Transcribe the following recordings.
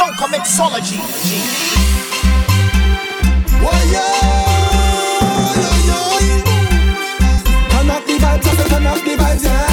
Soca mixology. Turn up the vibes, turn up the vibes, yeah.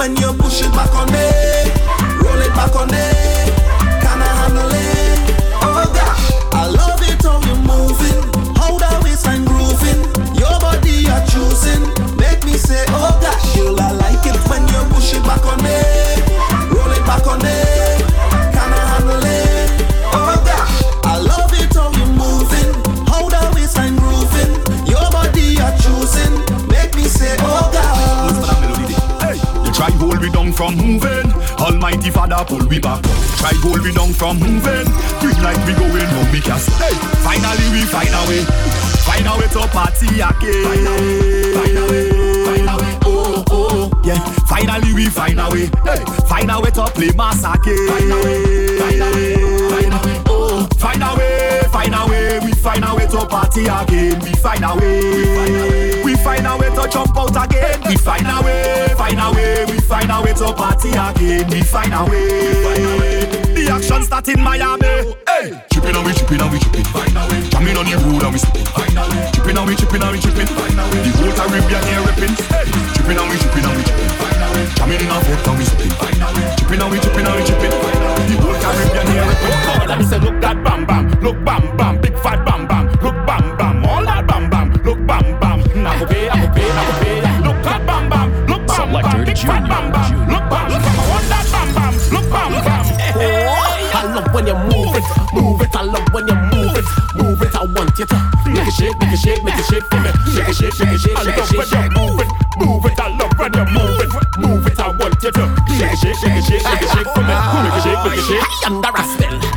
When you push it back on me, roll it back on me. from moving. Almighty Father, pull we back. Try gold we down from moving. Quick like we going, no we can stay. Finally we find a way. Find a way to party again. Find a way. Find a way. Find a way. Oh oh yeah. Finally we find a way. Hey. Find a way to play mass again. Find a way. Find a way. Find a way. Oh. Find a way, find a way, we find a way to party again. We find a way, we find a way to jump out again. We find a way, find a way, we find a way to party again. We find a way. The action start in Miami. Hey chipping and we chipping and we chipping. Find. Jamming on the road and we slipping. Find a. Chipping and we chipping and we chipping. The whole Caribbean here ripping. Hey. Chipping and we chipping and we chipping. Find a way. Jamming in our foot and we slipping. Find a. Chipping and we chipping and we chipping. The whole Caribbean here ripping. All that say look that bam bam, look bam bam, big fat bam bam, look bam bam, all that bam bam, look bam bam. Now go pay, now go pay, now go pay. Look that bam bam, look bam bam, big fat bam bam, look. it. I love when you move it, move it. I want you to make it shake, make it shake, make it shake for me. Shake it, shake, shake it, shake, shake, shake, shake. Move it, move it. I love when you move it, move it. I want you to shake it, shake, shake it, shake, shake, shake for me. Make it shake, make it shake. Under a spell.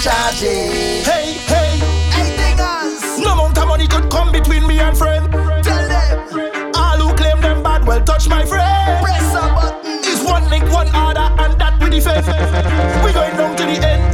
charging. Hey, hey, hey, niggas. No amount of money could come between me and friend. Tell them. All who claim them bad, well, touch my friend. Press a button. It's one link, one order, and that we defend. we going down to the end.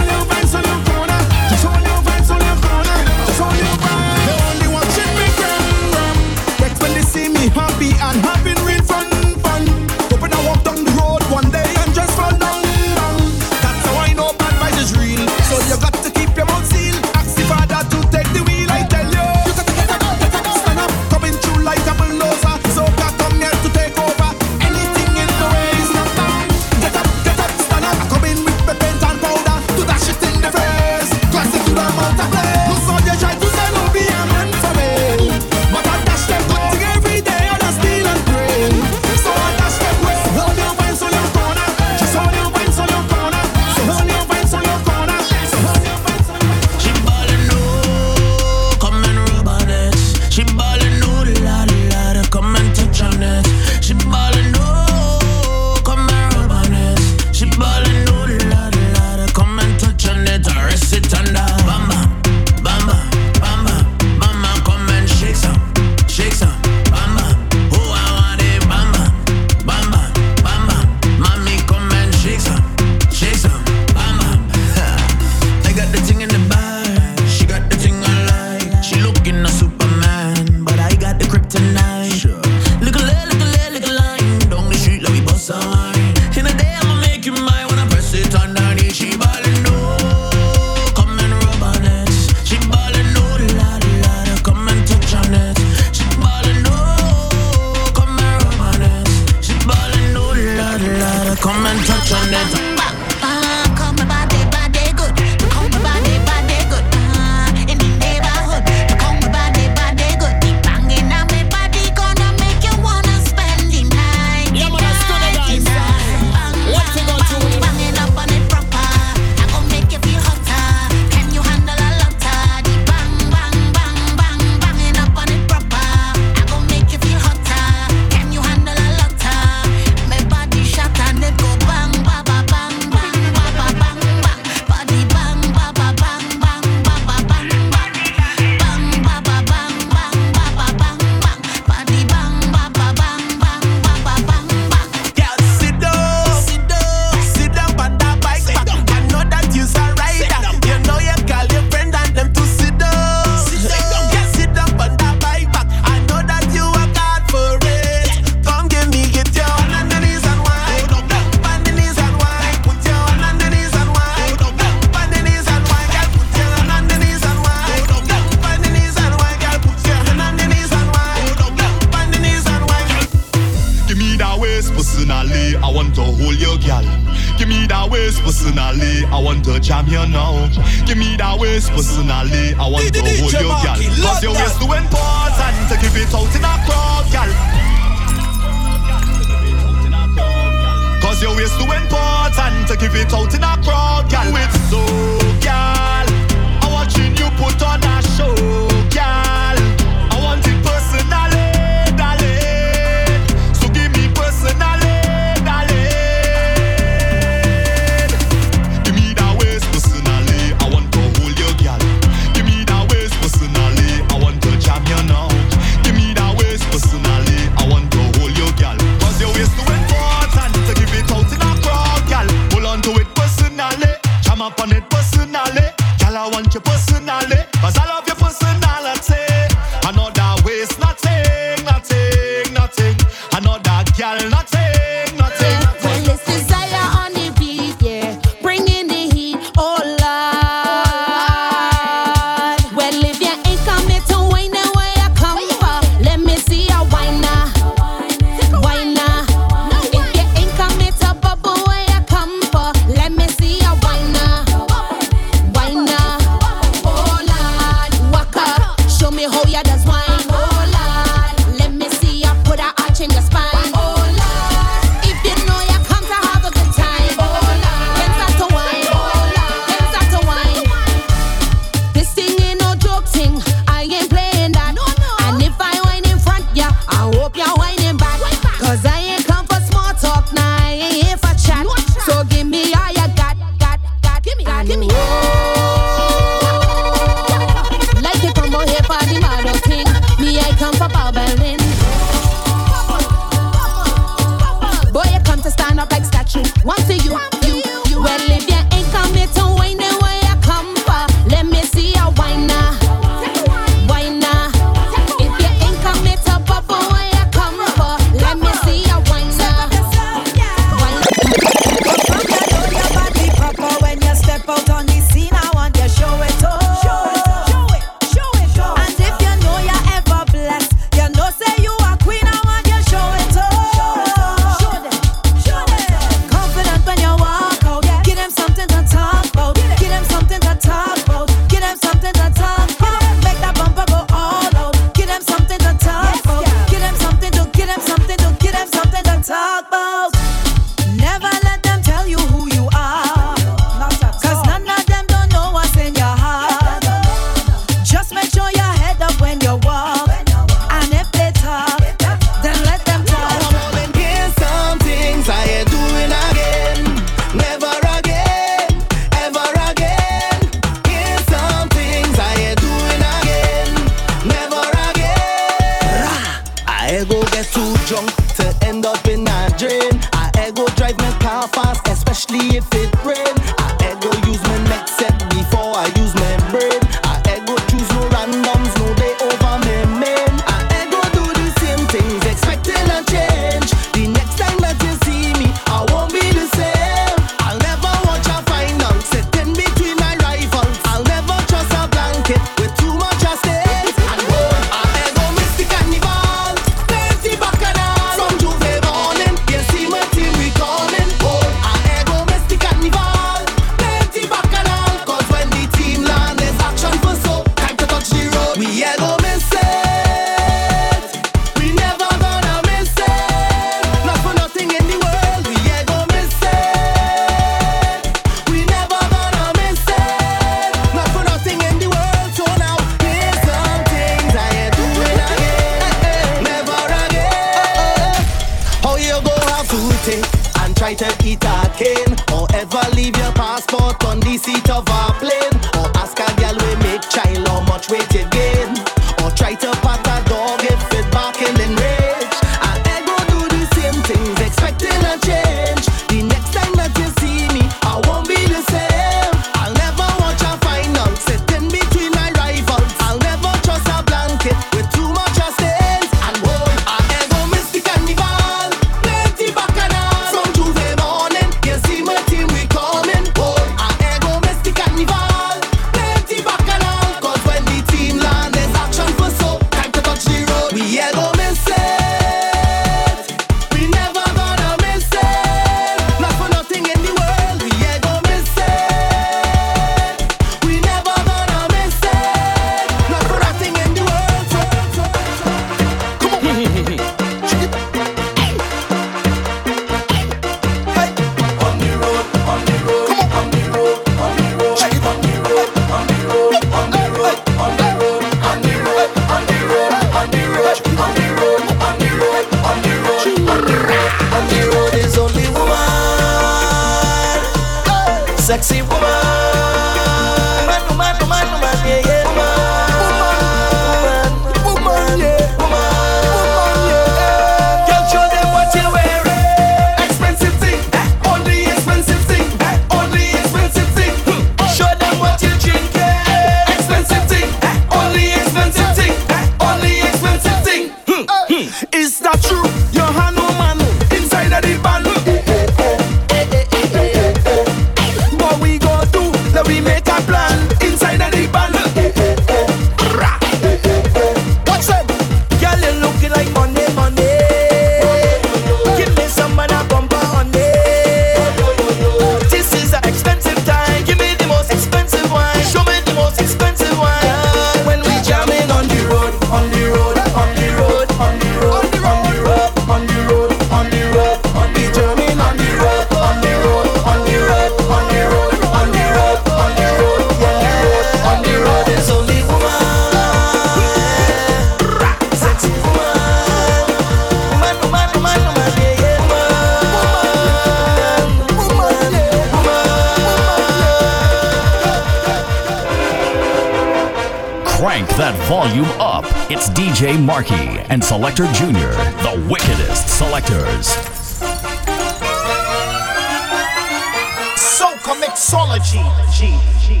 Mixology. G, G.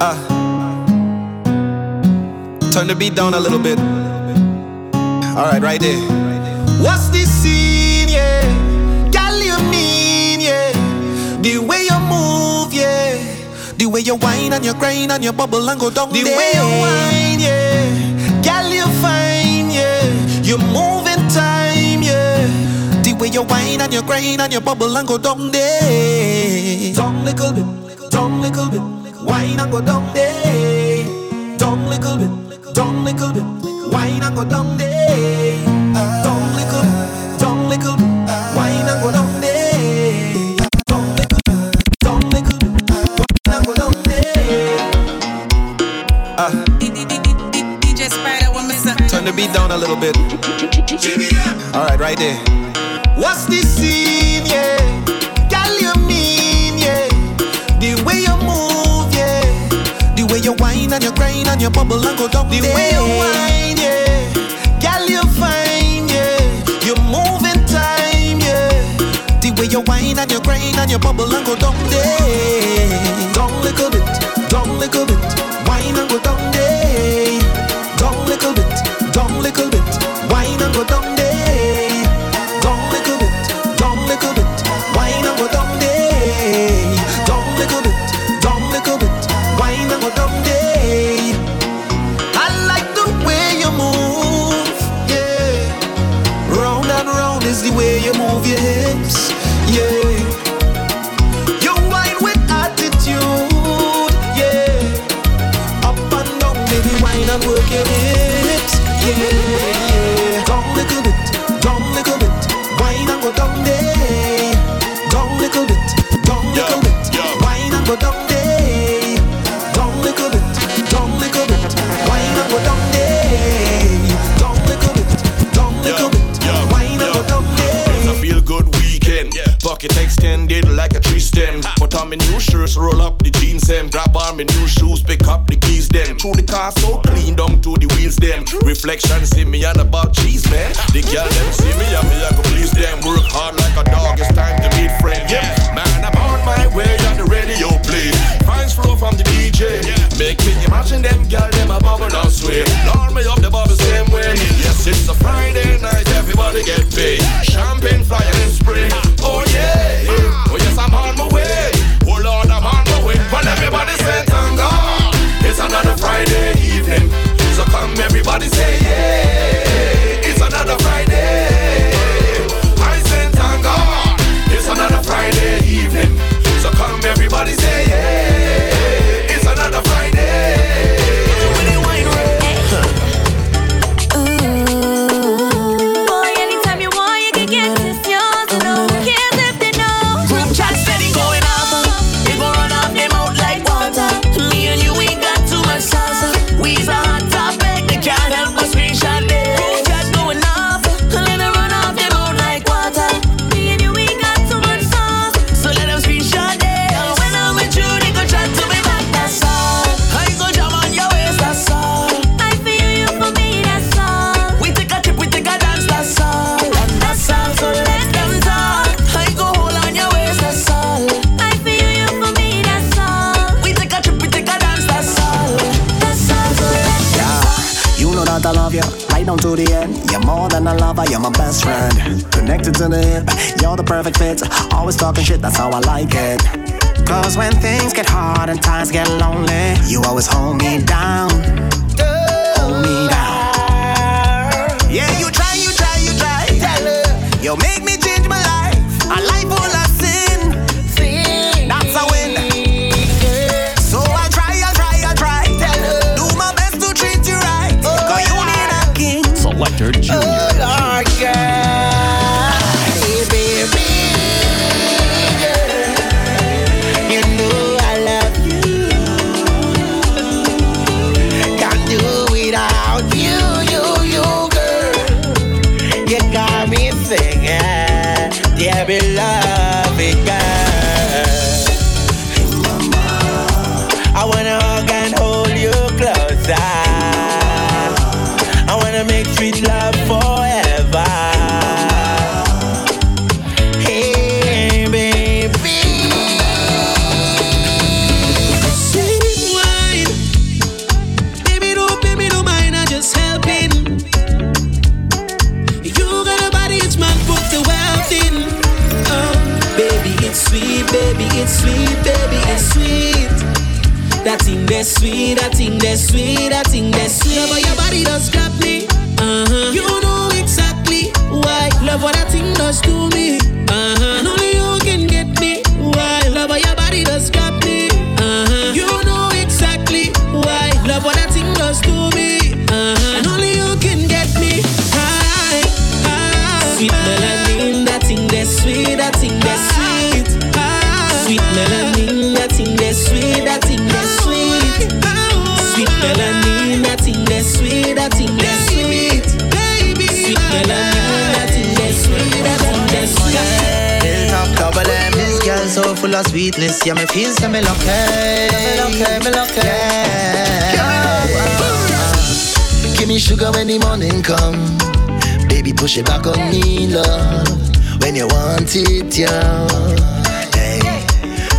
Uh, turn the beat down a little bit. All right, right there. What's this The way you whine and you grind and you bubble and go down The way you whine, yeah. Girl, you fine, yeah. You move in time, yeah. The way you whine and you grind and you bubble and go down there. Down little bit, down little bit. Wine and go down there. Down little bit, down little bit. Wine and go down there. Down little bit, down little bit. A little bit. All right, right there. What's this scene, yeah? Girl, you mean, yeah? The way you move, yeah. The way you whine and you grind and you bubble and go down The way you whine, yeah. Girl, you fine, yeah. You move in time, yeah. The way you whine and you grind and you bubble and go down there. Down little bit, down little bit. Wine and go down there. On my new shoes, pick up the keys them. Through the car so clean down to the wheels them. Reflection see me and about cheese man. The girl them see me and me I go please them. Work hard like a dog, it's time to meet friends. Yeah, man I'm on my way on the radio play. Finds flow from the DJ. Make me imagine them girl them a bubble and sway. Lord me up the bubble same way. Yes it's a Friday night, everybody get paid. Champagne flying and spray. Oh yeah, another Friday evening. So come everybody say yeah, it's another Friday. I say thank God, it's another Friday evening. So come everybody say yeah,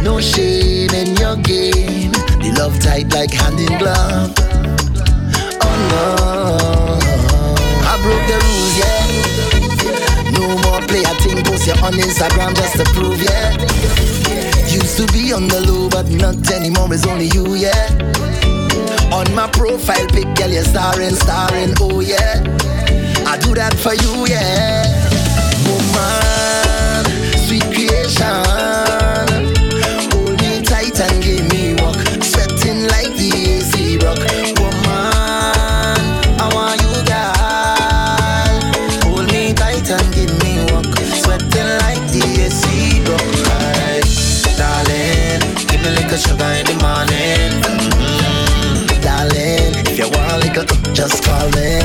No shame in your game. They love tight like hand in glove. Oh no, I broke the rules, yeah. No more play a thing, post you on Instagram just to prove, yeah. Used to be on the low, but not anymore. It's only you, yeah. On my profile pic, girl, you're starring, starring, oh yeah. I do that for you, yeah. Woman, sweet creation. Just call me,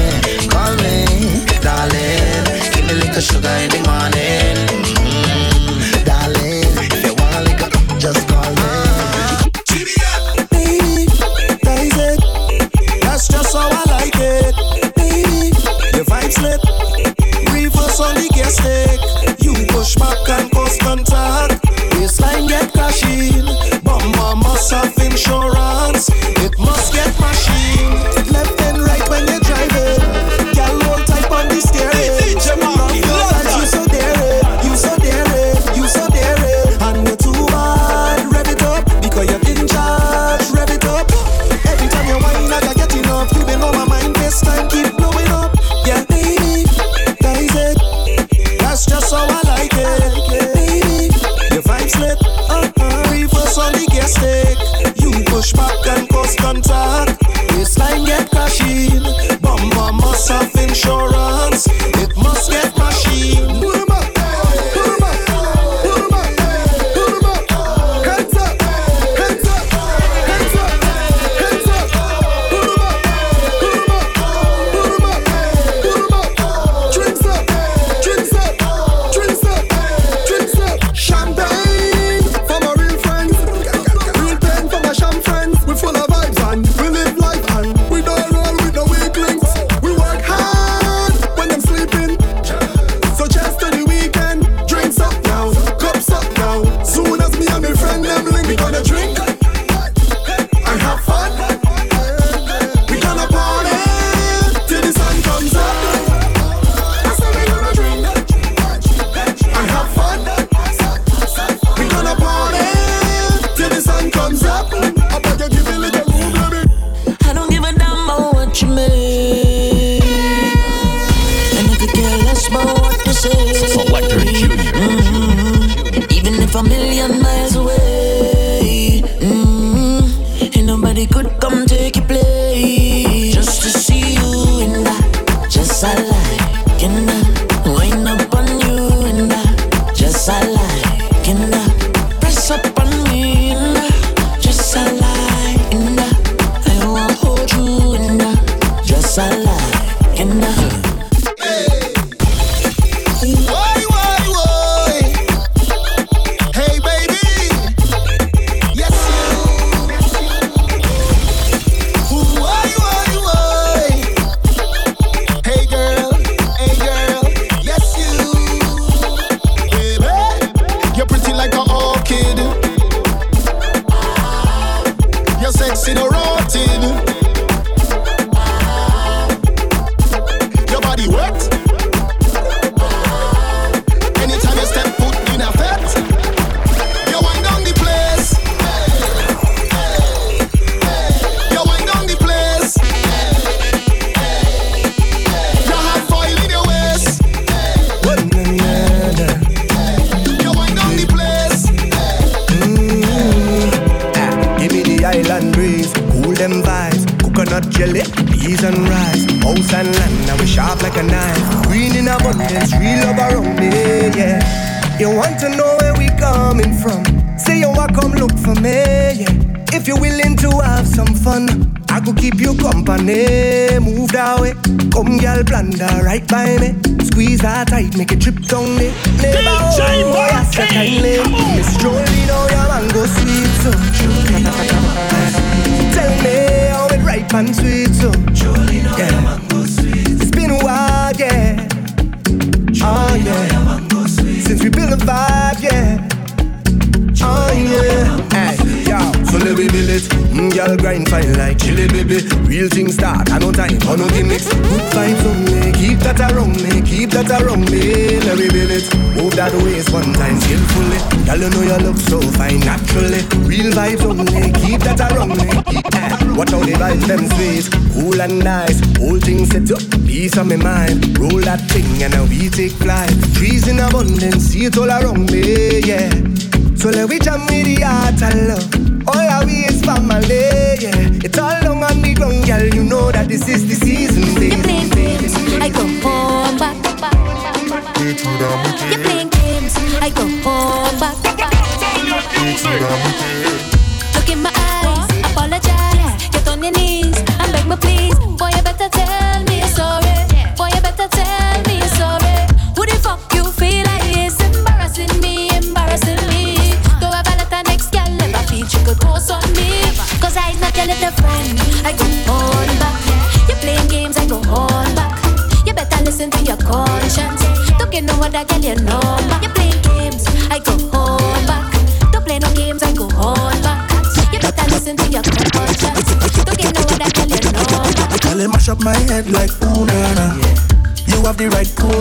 call me, darling. Give me a little sugar in the morning.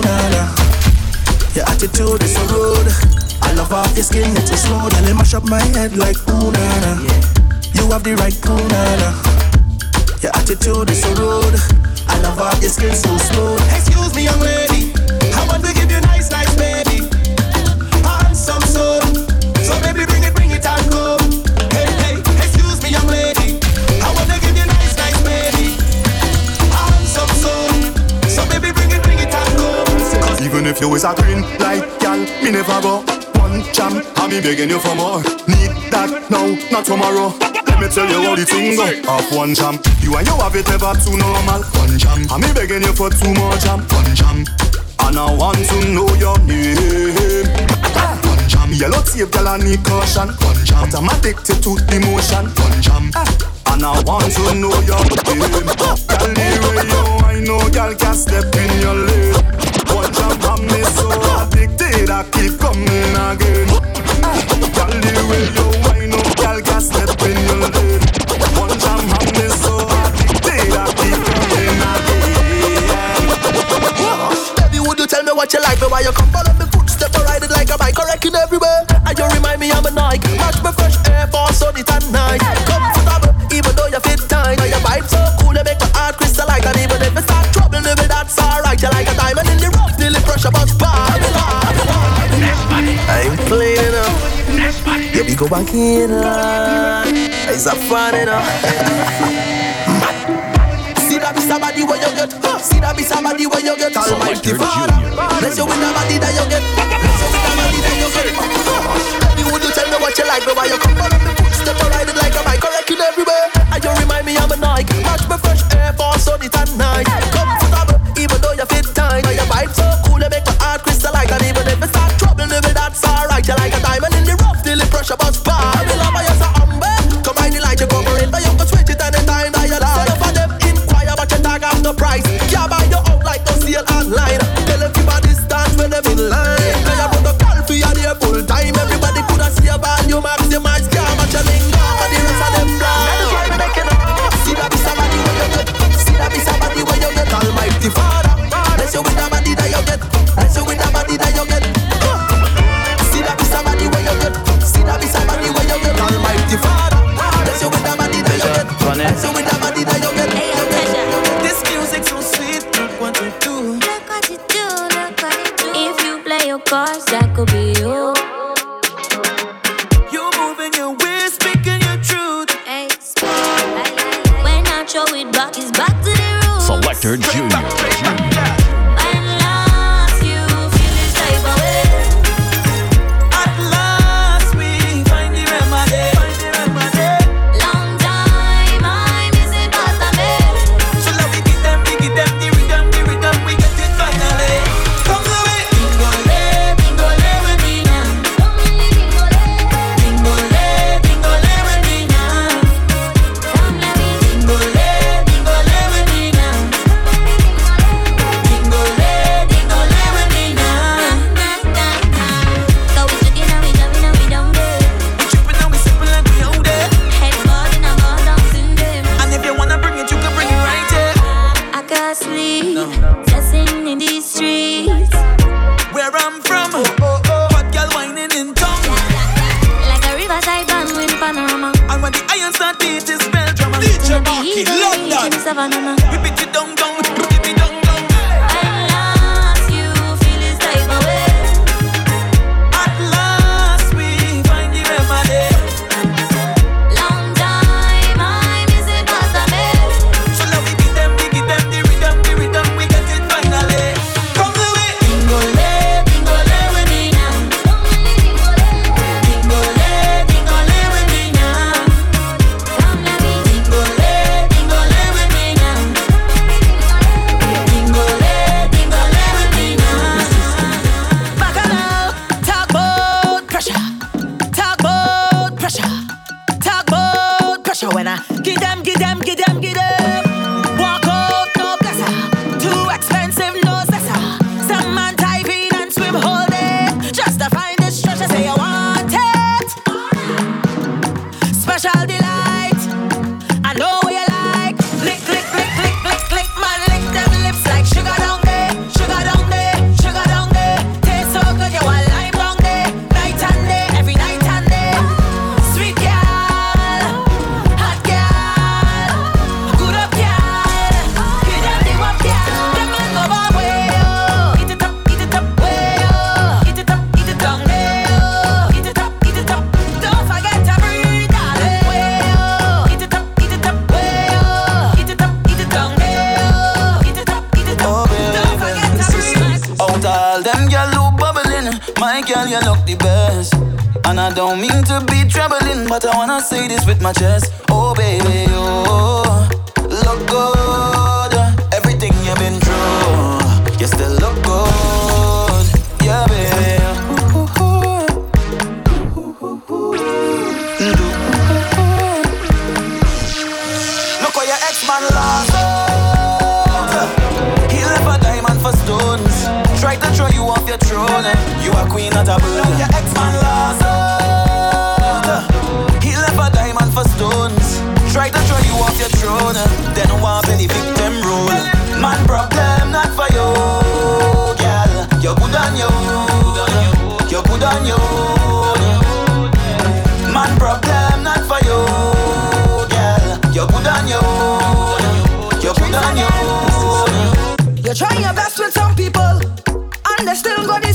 Na na. Your attitude is so rude. I love off your skin, it's so slow. Girl, it mash up my head like ooh na na. You have the right cool na na. Your attitude is so rude. I love off your skin so smooth. Excuse me, young lady. I want to give you nice, nice baby. Handsome soul. So baby, bring it, bring it and come. If you is a green light gal, me never go one jam. I be begging you for more. Need that now, not tomorrow. Let me tell you how the thing go. Off one jam, you and you have it ever too normal. One jam, I me begging you for two more jam. One jam, and I want to know your name. One jam, yellow tape, girl, I need caution. One jam, but I'm addicted to the motion. One jam, and I want to know your name. Girl, the way you, I know, girl, can step in your lane. I'm me so addicted, I keep coming again. Girl, the way you, I know, oh, girl, can step in your lane. One jam, I'm me so addicted, I keep coming again. Baby, would you tell me what you like? Me why you come follow me footstep or ride it like a bike or wrecking everywhere? And you remind me I'm a Nike. Match me fresh air force on it at night. Comfortable, even though you fit tight. And your vibe so cool, you make my heart crystalline. And even if it start trouble, me that's alright. You like a I'm playing enough. Yeah, we go back in. It's a fun enough. See that be somebody where you get? See that be somebody where you get. Almighty Father. Bless you with the body that you get. Bless you with the body that you get. Baby, would you tell me what you like? Why you come follow me footstep or ride it like a bike Or wrecking everywhere. And you remind me I'm a Nike. Match me fresh air on it night rough,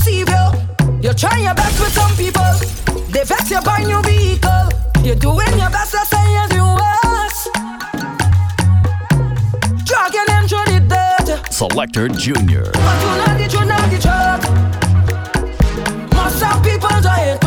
deceive you. You're trying your best with some people. They vex you by new vehicle. You're doing your best, I say you do us. Selector Junior. But you know the truth, know the truth. Most people it.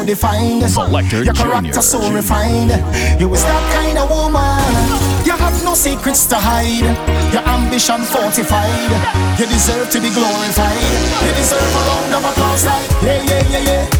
so defined. Selector Your character Junior. so refined. You is that kind of woman. You have no secrets to hide. Your ambition fortified. You deserve to be glorified. You deserve a round of applause like yeah yeah yeah yeah.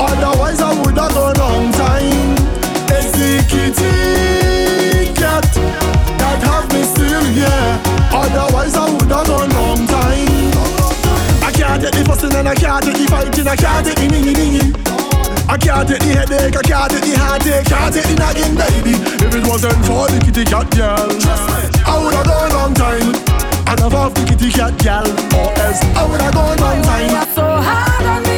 Otherwise I would have gone long time. It's the kitty cat that have me still here. Otherwise I would have gone long time. I can't take the fussing and I can't take the fighting. I can't take the ningy. I can't take the headache, I can't take the heartache, can't take the nagging, baby. If it wasn't for the kitty cat girl, I would have gone long time. And I've off the kitty cat girl, oh, or else I would have gone long time. so hard on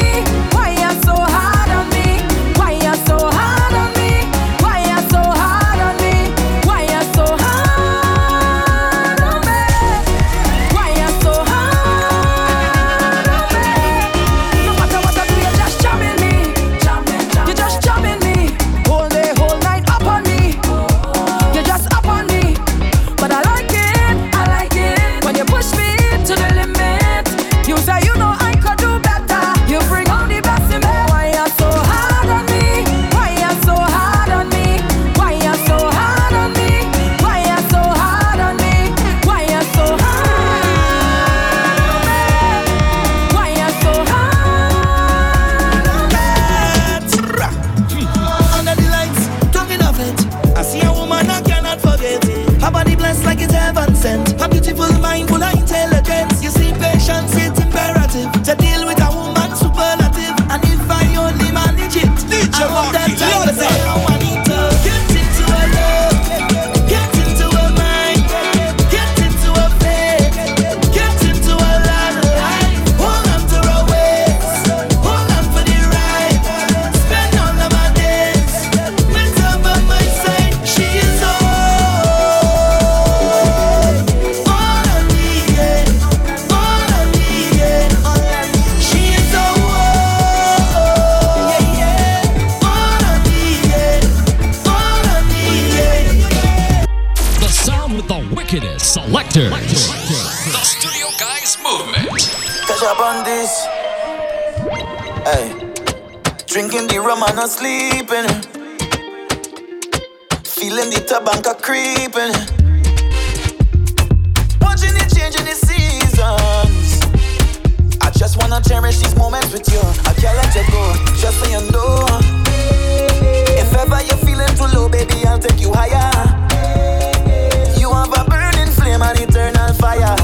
wickedest selectors. The Studio Guys Movement. Catch up on this. Hey, drinking the rum and not sleeping. Feeling the tobacco creeping. Watching it changing the seasons. I just wanna cherish these moments with you. I can't let you go, just so you know. If ever you're feeling too low, baby, I'll take you higher. Fire.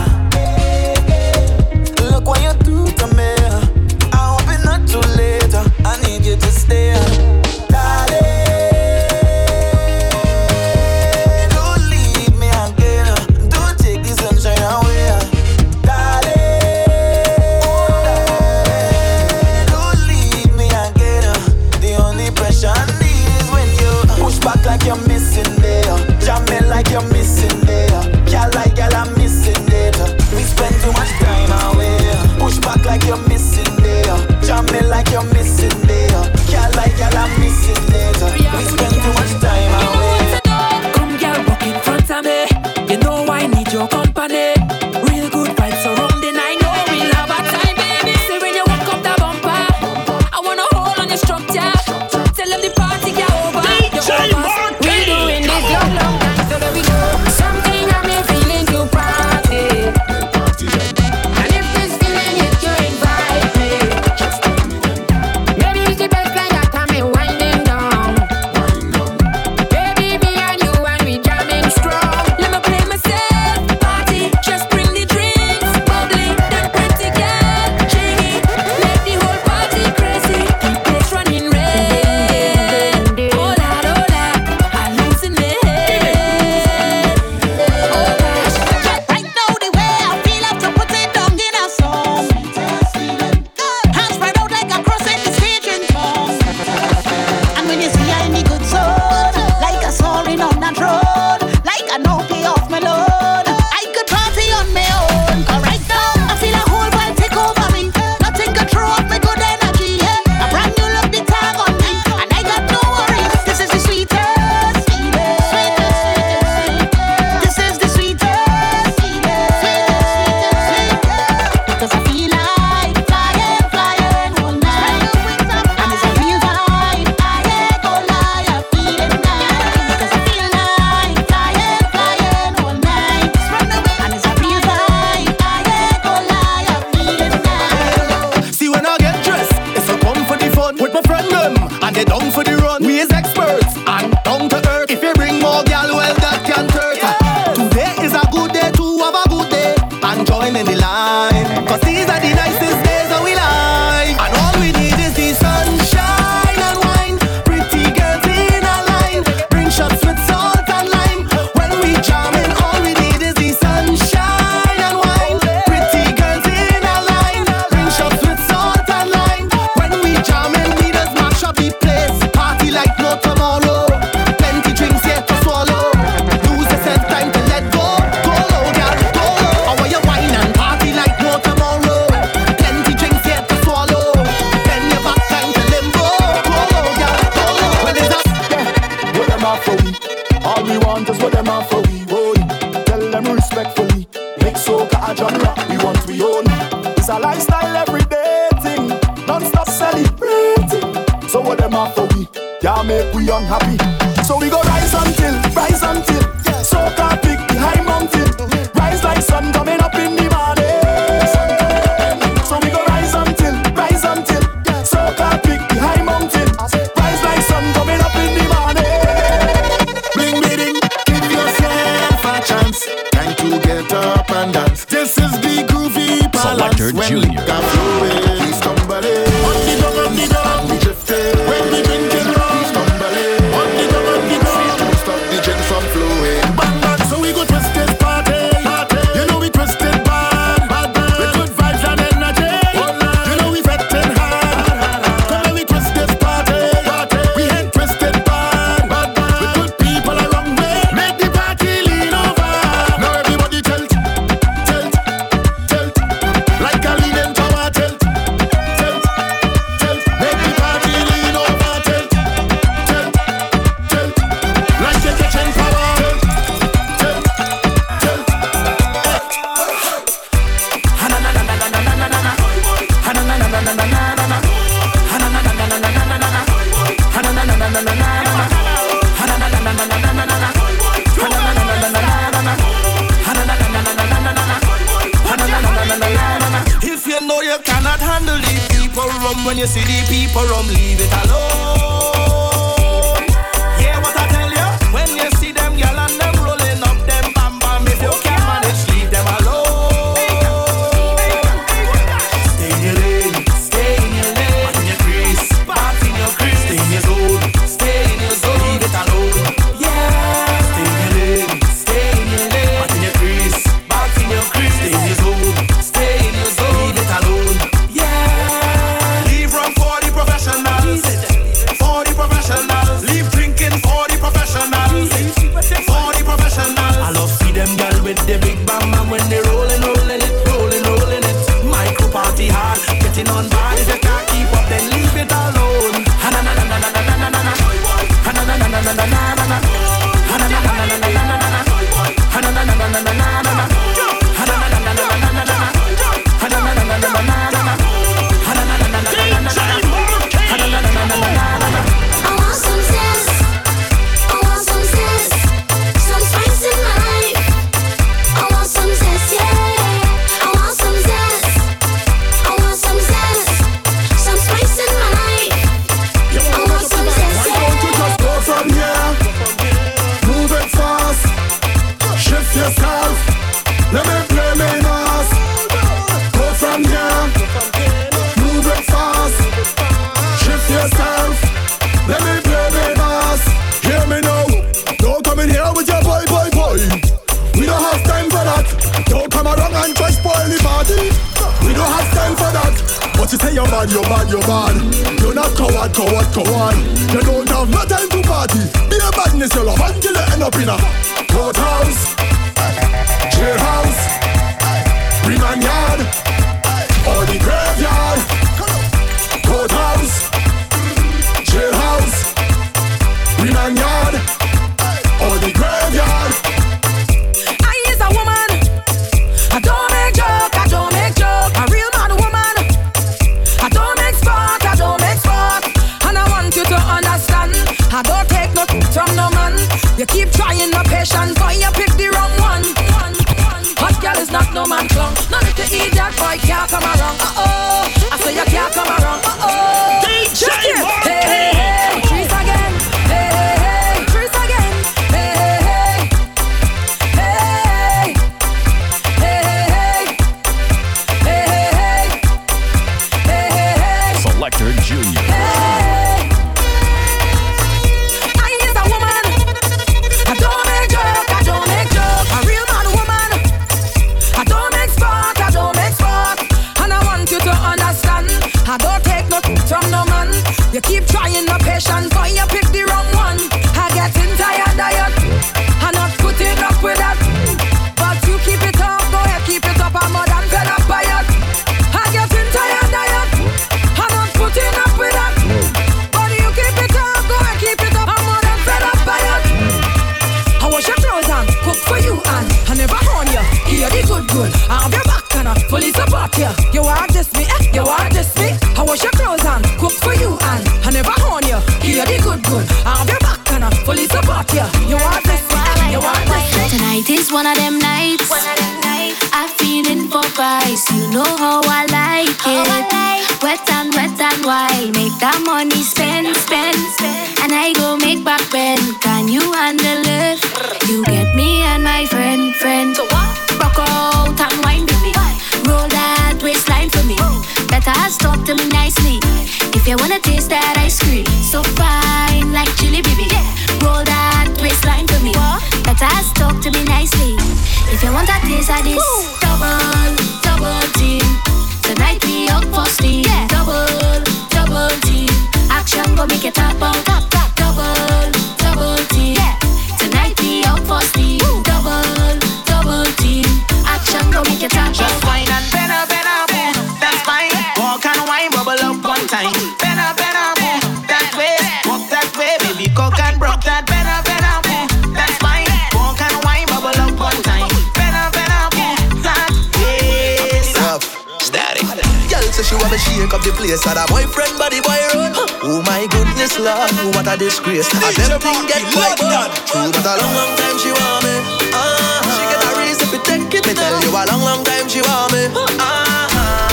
place. Had a boyfriend, but the boy run. Oh my goodness, love, what a disgrace. I them thing get like that. True, but a long, long time she want me. Uh-huh. She get a reason for take it. Me tell you, a long, long time she want me. Uh-huh.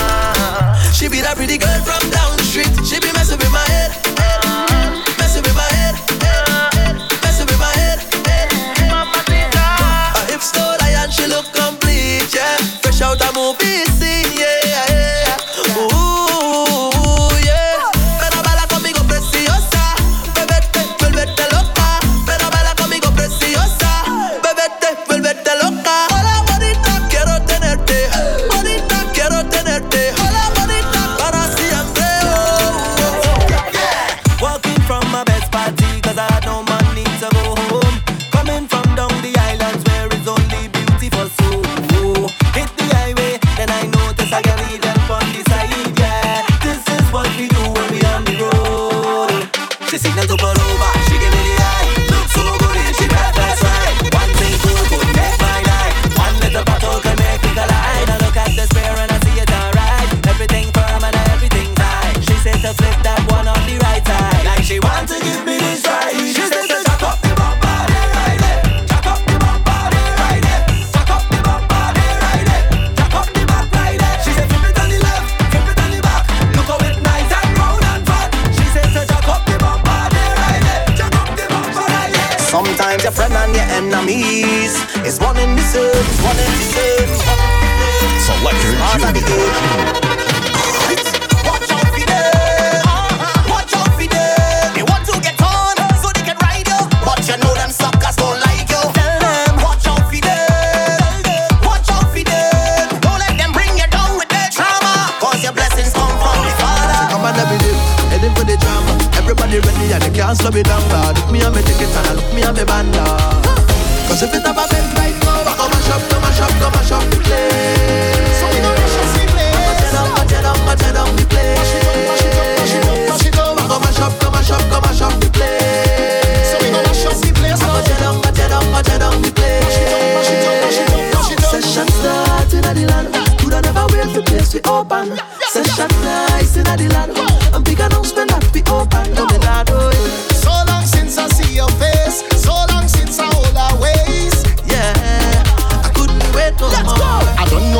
She be that pretty girl from down the street. She be messing with my head.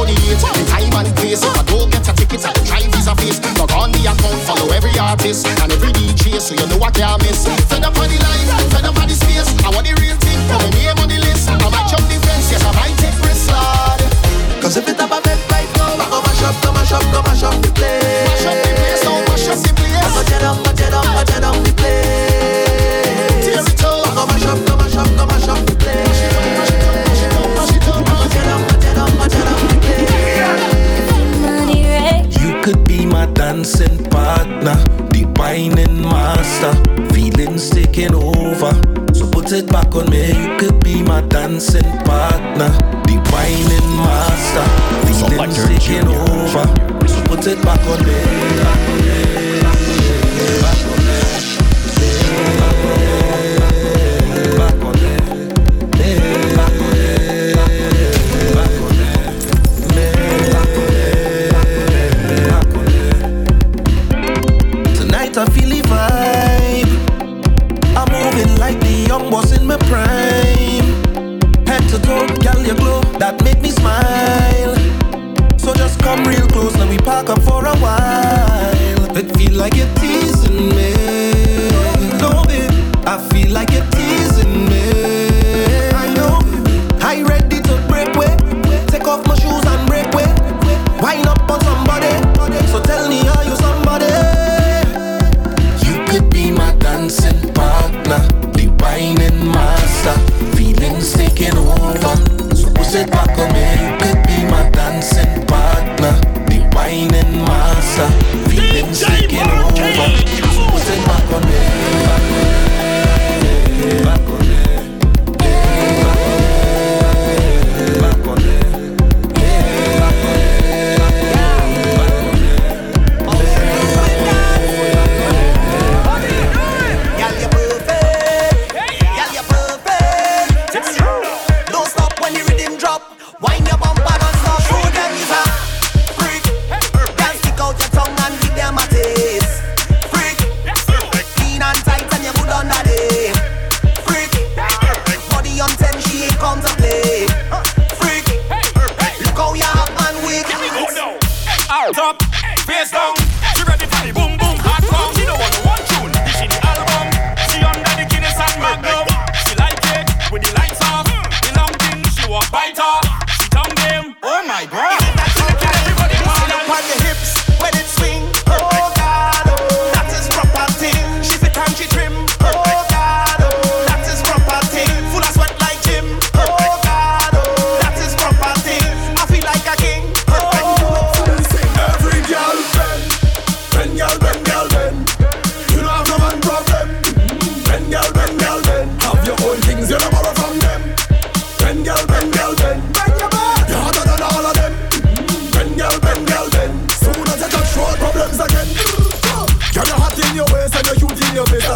the heat. The time and place. If I don't get a ticket, I drive his face. Log on the account, follow every artist and every DJ, so you know I can't miss. dancing partner.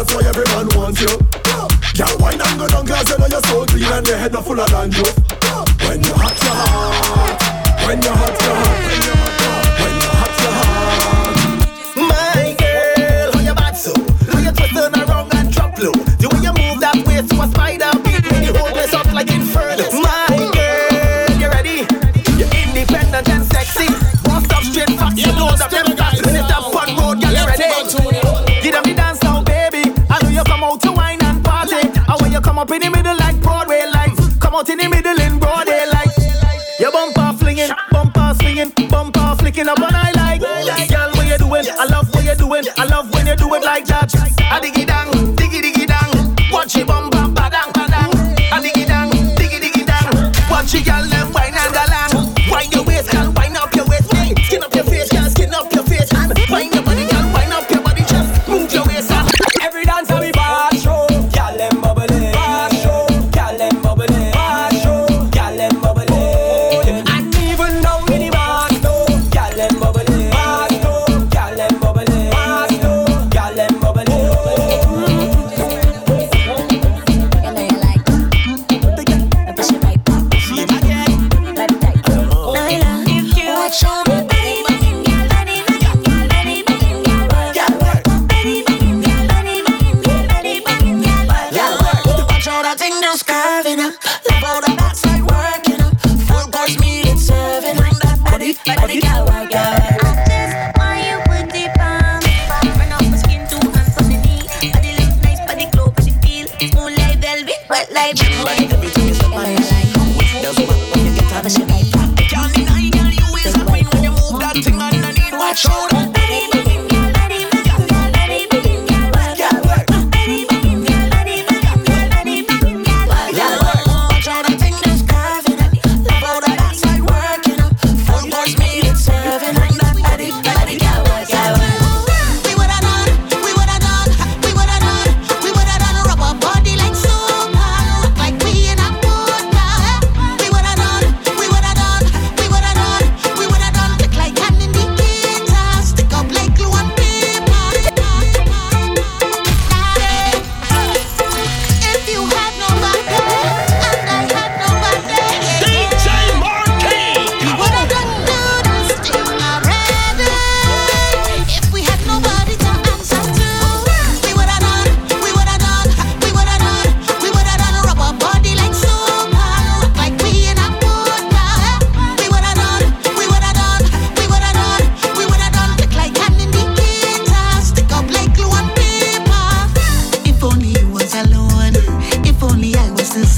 that's why every man wants you. Girl, why not go down cause you know you're so clean and your head not full of dandruff. When you hot, you're. When you hot, you're hot. Gucci bum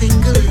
single